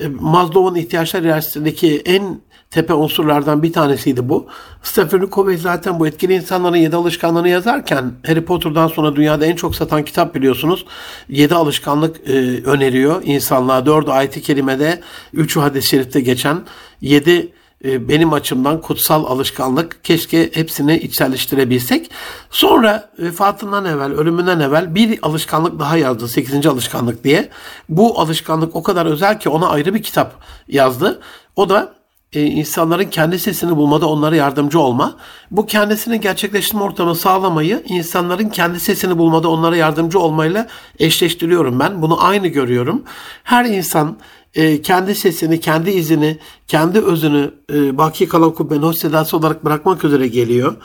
E, Maslow'un ihtiyaçlar hiyerarşisindeki en tepe unsurlardan bir tanesiydi bu. Stephen Covey zaten bu etkili insanların yedi alışkanlığını yazarken Harry Potter'dan sonra dünyada en çok satan kitap biliyorsunuz. Yedi alışkanlık e, öneriyor insanlığa. Dördü ayet-i kerimede, üçü hadis-i şerifte geçen yedi e, benim açımdan kutsal alışkanlık. Keşke hepsini içselleştirebilsek. Sonra vefatından evvel, ölümünden evvel bir alışkanlık daha yazdı. Sekizinci alışkanlık diye. Bu alışkanlık o kadar özel ki ona ayrı bir kitap yazdı. O da e, insanların kendi sesini bulmada onlara yardımcı olma. Bu kendisini gerçekleştirme ortamı sağlamayı insanların kendi sesini bulmada onlara yardımcı olmayla eşleştiriyorum ben. Bunu aynı görüyorum. Her insan e, kendi sesini, kendi izini, kendi özünü e, baki kalan kubbenin hoş sedası olarak bırakmak üzere geliyor.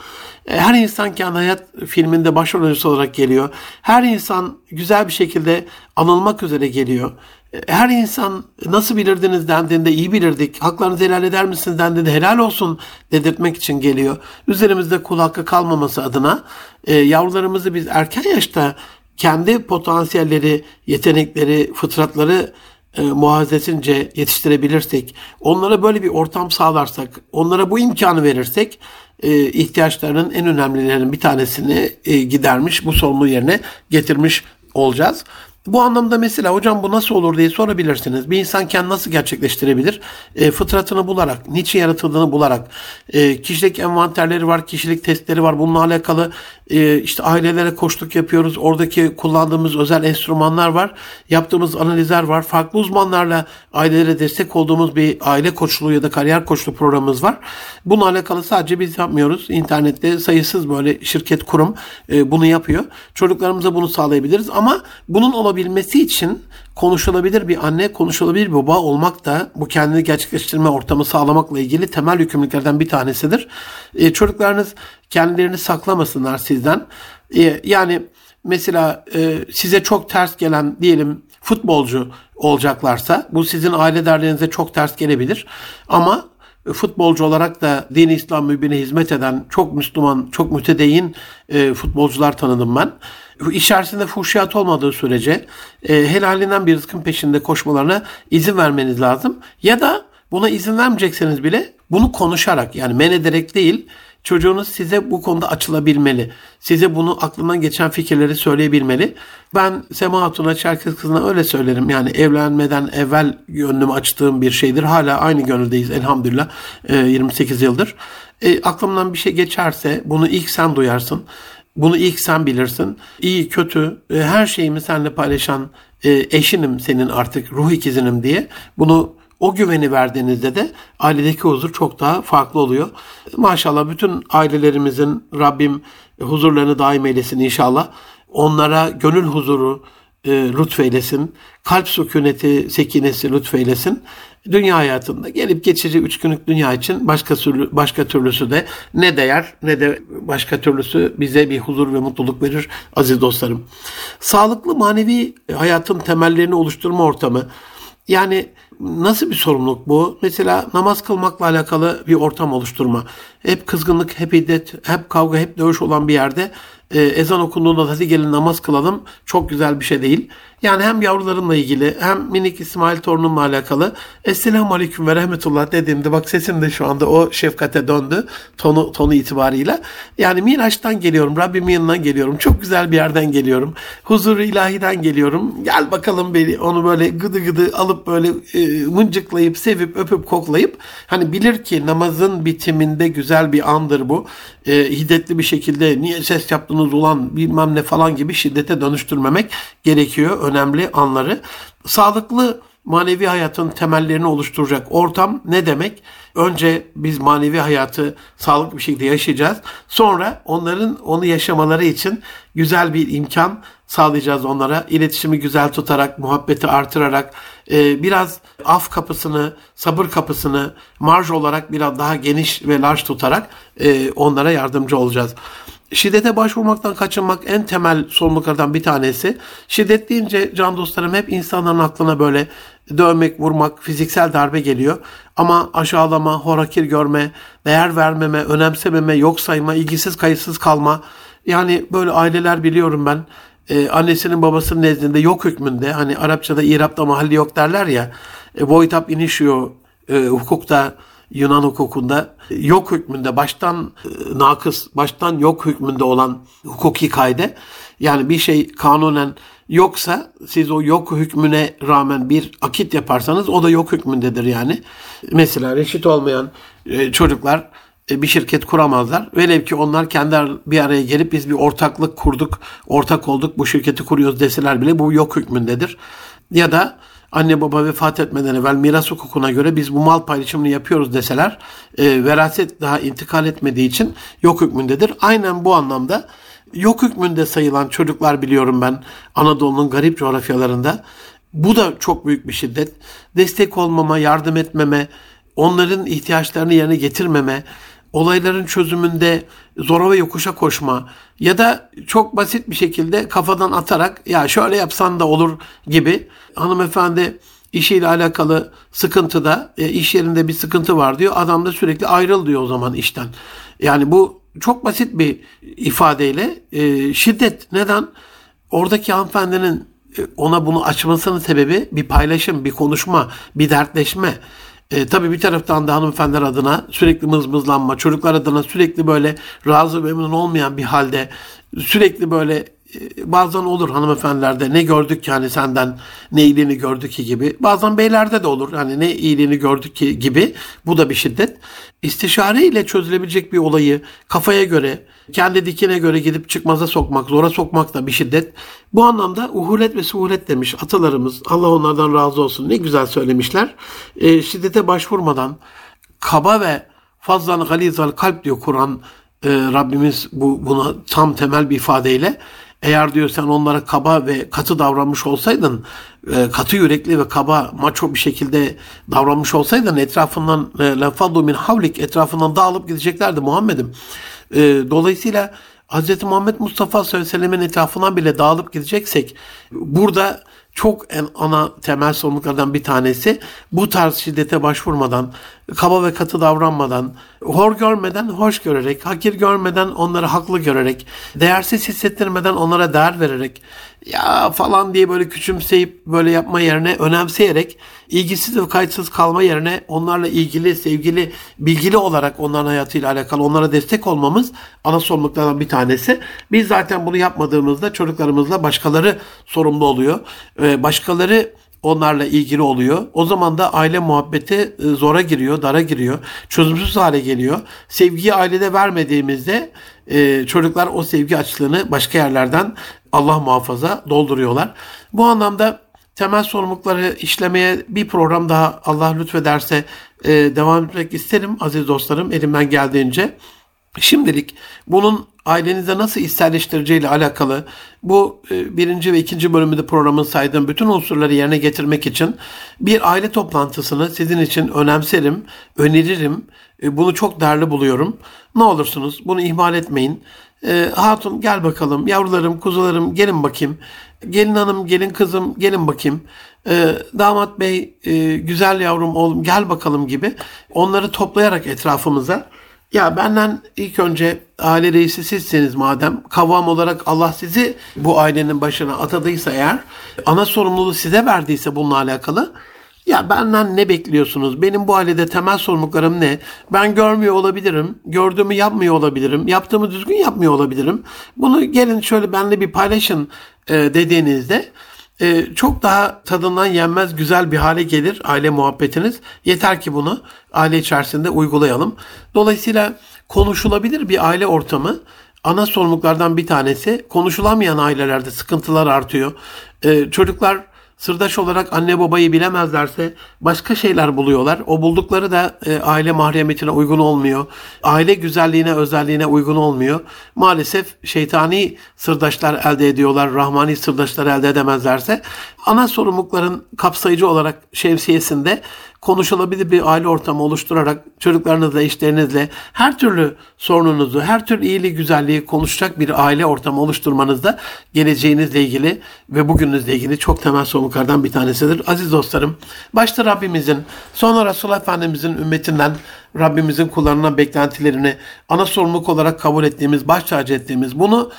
E, her insan kendi hayat filminde başrol oyuncusu olarak geliyor. Her insan güzel bir şekilde anılmak üzere geliyor. Her insan nasıl bilirdiniz dendiğinde iyi bilirdik. Haklarınızı helal eder misiniz dendiğinde helal olsun dedirtmek için geliyor. Üzerimizde kul hakkı kalmaması adına e, yavrularımızı biz erken yaşta kendi potansiyelleri, yetenekleri, fıtratları e, muhazzesince yetiştirebilirsek, onlara böyle bir ortam sağlarsak, onlara bu imkanı verirsek e, ihtiyaçlarının en önemlilerinin bir tanesini e, gidermiş, bu sorumluluğu yerine getirmiş olacağız. Bu anlamda mesela hocam bu nasıl olur diye sorabilirsiniz. Bir insan kendini nasıl gerçekleştirebilir? E, fıtratını bularak, niçin yaratıldığını bularak, e, kişilik envanterleri var, kişilik testleri var. Bununla alakalı e, işte ailelere koştuk yapıyoruz. Oradaki kullandığımız özel enstrümanlar var. Yaptığımız analizler var. Farklı uzmanlarla ailelere destek olduğumuz bir aile koçluğu ya da kariyer koçluğu programımız var. Bununla alakalı sadece biz yapmıyoruz. İnternette sayısız böyle şirket, kurum e, bunu yapıyor. Çocuklarımıza bunu sağlayabiliriz ama bunun olabilmesi için konuşulabilir bir anne, konuşulabilir bir baba olmak da bu kendini gerçekleştirme ortamı sağlamakla ilgili temel yükümlülüklerden bir tanesidir. E, çocuklarınız kendilerini saklamasınlar sizden. E, yani mesela e, size çok ters gelen diyelim futbolcu olacaklarsa bu sizin aile derneğinize çok ters gelebilir. Ama futbolcu olarak da din İslam mübine hizmet eden çok Müslüman, çok mütedeyyin e, futbolcular tanıdım ben. İçerisinde fuhşiyat olmadığı sürece e, helalinden bir rızkın peşinde koşmalarına izin vermeniz lazım. Ya da buna izin vermeyecekseniz bile bunu konuşarak yani men ederek değil Çocuğunuz size bu konuda açılabilmeli. Size bunu aklından geçen fikirleri söyleyebilmeli. Ben Sema Hatun'a Çerkez kızına öyle söylerim. Yani evlenmeden evvel gönlümü açtığım bir şeydir. Hala aynı gönüldeyiz elhamdülillah 28 yıldır. E, aklımdan bir şey geçerse bunu ilk sen duyarsın. Bunu ilk sen bilirsin. İyi, kötü, e, her şeyimi seninle paylaşan e, eşinim senin artık, ruh ikizinim diye bunu o güveni verdiğinizde de ailedeki huzur çok daha farklı oluyor. Maşallah bütün ailelerimizin Rabbim huzurlarını daim eylesin inşallah. Onlara gönül huzuru e, lütfeylesin. Kalp sükuneti, sekinesi lütfeylesin. Dünya hayatında gelip geçici üç günlük dünya için başka türlü, başka türlüsü de ne değer ne de başka türlüsü bize bir huzur ve mutluluk verir aziz dostlarım. Sağlıklı manevi hayatın temellerini oluşturma ortamı yani nasıl bir sorumluluk bu? Mesela namaz kılmakla alakalı bir ortam oluşturma. Hep kızgınlık, hep hiddet, hep kavga, hep dövüş olan bir yerde e, ezan okunduğunda hadi gelin namaz kılalım çok güzel bir şey değil. Yani hem yavrularımla ilgili hem minik İsmail torunumla alakalı Esselamu Aleyküm ve Rahmetullah dediğimde bak sesim de şu anda o şefkate döndü tonu, tonu itibarıyla. Yani Miraç'tan geliyorum, Rabbimin yanından geliyorum. Çok güzel bir yerden geliyorum. Huzur-u ilahiden geliyorum. Gel bakalım beni onu böyle gıdı gıdı alıp böyle e, mıncıklayıp, sevip, öpüp, koklayıp hani bilir ki namazın bitiminde güzel bir andır bu. E, hiddetli bir şekilde niye ses yaptınız ulan bilmem ne falan gibi şiddete dönüştürmemek gerekiyor önemli anları. Sağlıklı manevi hayatın temellerini oluşturacak ortam ne demek? Önce biz manevi hayatı sağlıklı bir şekilde yaşayacağız. Sonra onların onu yaşamaları için güzel bir imkan sağlayacağız onlara. İletişimi güzel tutarak, muhabbeti artırarak, e, biraz af kapısını, sabır kapısını marj olarak biraz daha geniş ve large tutarak e, onlara yardımcı olacağız. Şiddete başvurmaktan kaçınmak en temel sorumluluklardan bir tanesi. Şiddet deyince can dostlarım hep insanların aklına böyle dövmek, vurmak, fiziksel darbe geliyor. Ama aşağılama, horakir görme, değer vermeme, önemsememe, yok sayma, ilgisiz kayıtsız kalma, Yani böyle aileler biliyorum ben. E, annesinin babasının nezdinde yok hükmünde. Hani Arapçada İrab'da mahalli yok derler ya. E, Voitap inişiyor e, hukukta Yunan hukukunda yok hükmünde baştan e, nakıs, baştan yok hükmünde olan hukuki kaide yani bir şey kanunen yoksa siz o yok hükmüne rağmen bir akit yaparsanız o da yok hükmündedir yani. Mesela reşit olmayan e, çocuklar e, bir şirket kuramazlar. Velev ki onlar kendi bir araya gelip biz bir ortaklık kurduk, ortak olduk, bu şirketi kuruyoruz deseler bile bu yok hükmündedir. Ya da anne baba vefat etmeden evvel miras hukukuna göre biz bu mal paylaşımını yapıyoruz deseler e, veraset daha intikal etmediği için yok hükmündedir. Aynen bu anlamda yok hükmünde sayılan çocuklar biliyorum ben Anadolu'nun garip coğrafyalarında. Bu da çok büyük bir şiddet. Destek olmama, yardım etmeme, onların ihtiyaçlarını yerine getirmeme, olayların çözümünde zora ve yokuşa koşma ya da çok basit bir şekilde kafadan atarak ya şöyle yapsan da olur gibi hanımefendi işiyle alakalı sıkıntıda e, iş yerinde bir sıkıntı var diyor. Adam da sürekli ayrıl diyor o zaman işten. Yani bu çok basit bir ifadeyle e, şiddet. Neden? Oradaki hanımefendinin e, ona bunu açmasının sebebi bir paylaşım, bir konuşma, bir dertleşme. E, tabii bir taraftan da hanımefendiler adına sürekli mızmızlanma, çocuklar adına sürekli böyle razı memnun olmayan bir halde sürekli böyle e, bazen olur hanımefendilerde ne gördük ki hani senden ne iyiliğini gördük ki gibi. Bazen beylerde de olur hani ne iyiliğini gördük ki gibi. Bu da bir şiddet. İstişare ile çözülebilecek bir olayı kafaya göre, kendi dikine göre gidip çıkmaza sokmak, zora sokmak da bir şiddet. Bu anlamda uhulet ve suhulet demiş atalarımız. Allah onlardan razı olsun. Ne güzel söylemişler. E, şiddete başvurmadan kaba ve fazlan galizal kalp diyor Kur'an e, Rabbimiz bu buna tam temel bir ifadeyle eğer diyor sen onlara kaba ve katı davranmış olsaydın, e, katı yürekli ve kaba, maço bir şekilde davranmış olsaydın etrafından e, lafadu min havlik etrafından dağılıp gideceklerdi Muhammed'im. E, dolayısıyla Hz. Muhammed Mustafa sallallahu etrafından bile dağılıp gideceksek burada çok en ana temel sorumluluklardan bir tanesi bu tarz şiddete başvurmadan, kaba ve katı davranmadan, hor görmeden hoş görerek, hakir görmeden onları haklı görerek, değersiz hissettirmeden onlara değer vererek, ya falan diye böyle küçümseyip böyle yapma yerine önemseyerek, ilgisiz ve kayıtsız kalma yerine onlarla ilgili, sevgili, bilgili olarak onların hayatıyla alakalı onlara destek olmamız ana sorumluluklardan bir tanesi. Biz zaten bunu yapmadığımızda çocuklarımızla başkaları sorumlu oluyor. Başkaları onlarla ilgili oluyor. O zaman da aile muhabbeti e, zora giriyor, dara giriyor, çözümsüz hale geliyor. Sevgiyi ailede vermediğimizde e, çocuklar o sevgi açlığını başka yerlerden Allah muhafaza dolduruyorlar. Bu anlamda temel sorumlulukları işlemeye bir program daha Allah lütfederse e, devam etmek isterim aziz dostlarım elimden geldiğince. Şimdilik bunun ailenize nasıl içselleştireceğiyle alakalı bu e, birinci ve ikinci bölümünde programın saydığım bütün unsurları yerine getirmek için bir aile toplantısını sizin için önemserim, öneririm. E, bunu çok değerli buluyorum. Ne olursunuz bunu ihmal etmeyin. E, hatun gel bakalım, yavrularım, kuzularım gelin bakayım. Gelin hanım, gelin kızım gelin bakayım. damat bey, güzel yavrum oğlum gel bakalım gibi onları toplayarak etrafımıza ya benden ilk önce aile reisi sizseniz madem kavam olarak Allah sizi bu ailenin başına atadıysa eğer ana sorumluluğu size verdiyse bununla alakalı ya benden ne bekliyorsunuz? Benim bu ailede temel sorumluluklarım ne? Ben görmüyor olabilirim. Gördüğümü yapmıyor olabilirim. Yaptığımı düzgün yapmıyor olabilirim. Bunu gelin şöyle benimle bir paylaşın e, dediğinizde e, çok daha tadından yenmez güzel bir hale gelir aile muhabbetiniz. Yeter ki bunu aile içerisinde uygulayalım. Dolayısıyla konuşulabilir bir aile ortamı ana sorumluluklardan bir tanesi. Konuşulamayan ailelerde sıkıntılar artıyor. E, çocuklar sırdaş olarak anne babayı bilemezlerse başka şeyler buluyorlar. O buldukları da e, aile mahremiyetine uygun olmuyor. Aile güzelliğine, özelliğine uygun olmuyor. Maalesef şeytani sırdaşlar elde ediyorlar. Rahmani sırdaşlar elde edemezlerse ana sorumlulukların kapsayıcı olarak şemsiyesinde konuşulabilir bir aile ortamı oluşturarak çocuklarınızla, eşlerinizle her türlü sorununuzu, her türlü iyiliği, güzelliği konuşacak bir aile ortamı oluşturmanızda geleceğinizle ilgili ve bugününüzle ilgili çok temel sorumluluklardan bir tanesidir. Aziz dostlarım, başta Rabbimizin, sonra Resulullah Efendimizin ümmetinden Rabbimizin kullarından beklentilerini ana sorumluluk olarak kabul ettiğimiz, baş tacı ettiğimiz, bunu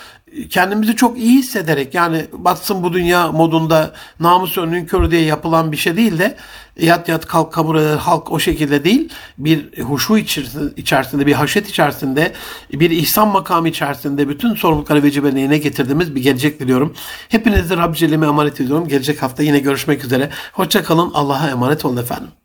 kendimizi çok iyi hissederek yani batsın bu dünya modunda namus önünün körü diye yapılan bir şey değil de yat yat kalk kabul eder halk o şekilde değil bir huşu içerisinde bir haşet içerisinde bir ihsan makamı içerisinde bütün sorumlulukları vecibelerini yerine getirdiğimiz bir gelecek diliyorum. Hepinizi Rabbi Celle'me emanet ediyorum. Gelecek hafta yine görüşmek üzere. Hoşça kalın. Allah'a emanet olun efendim.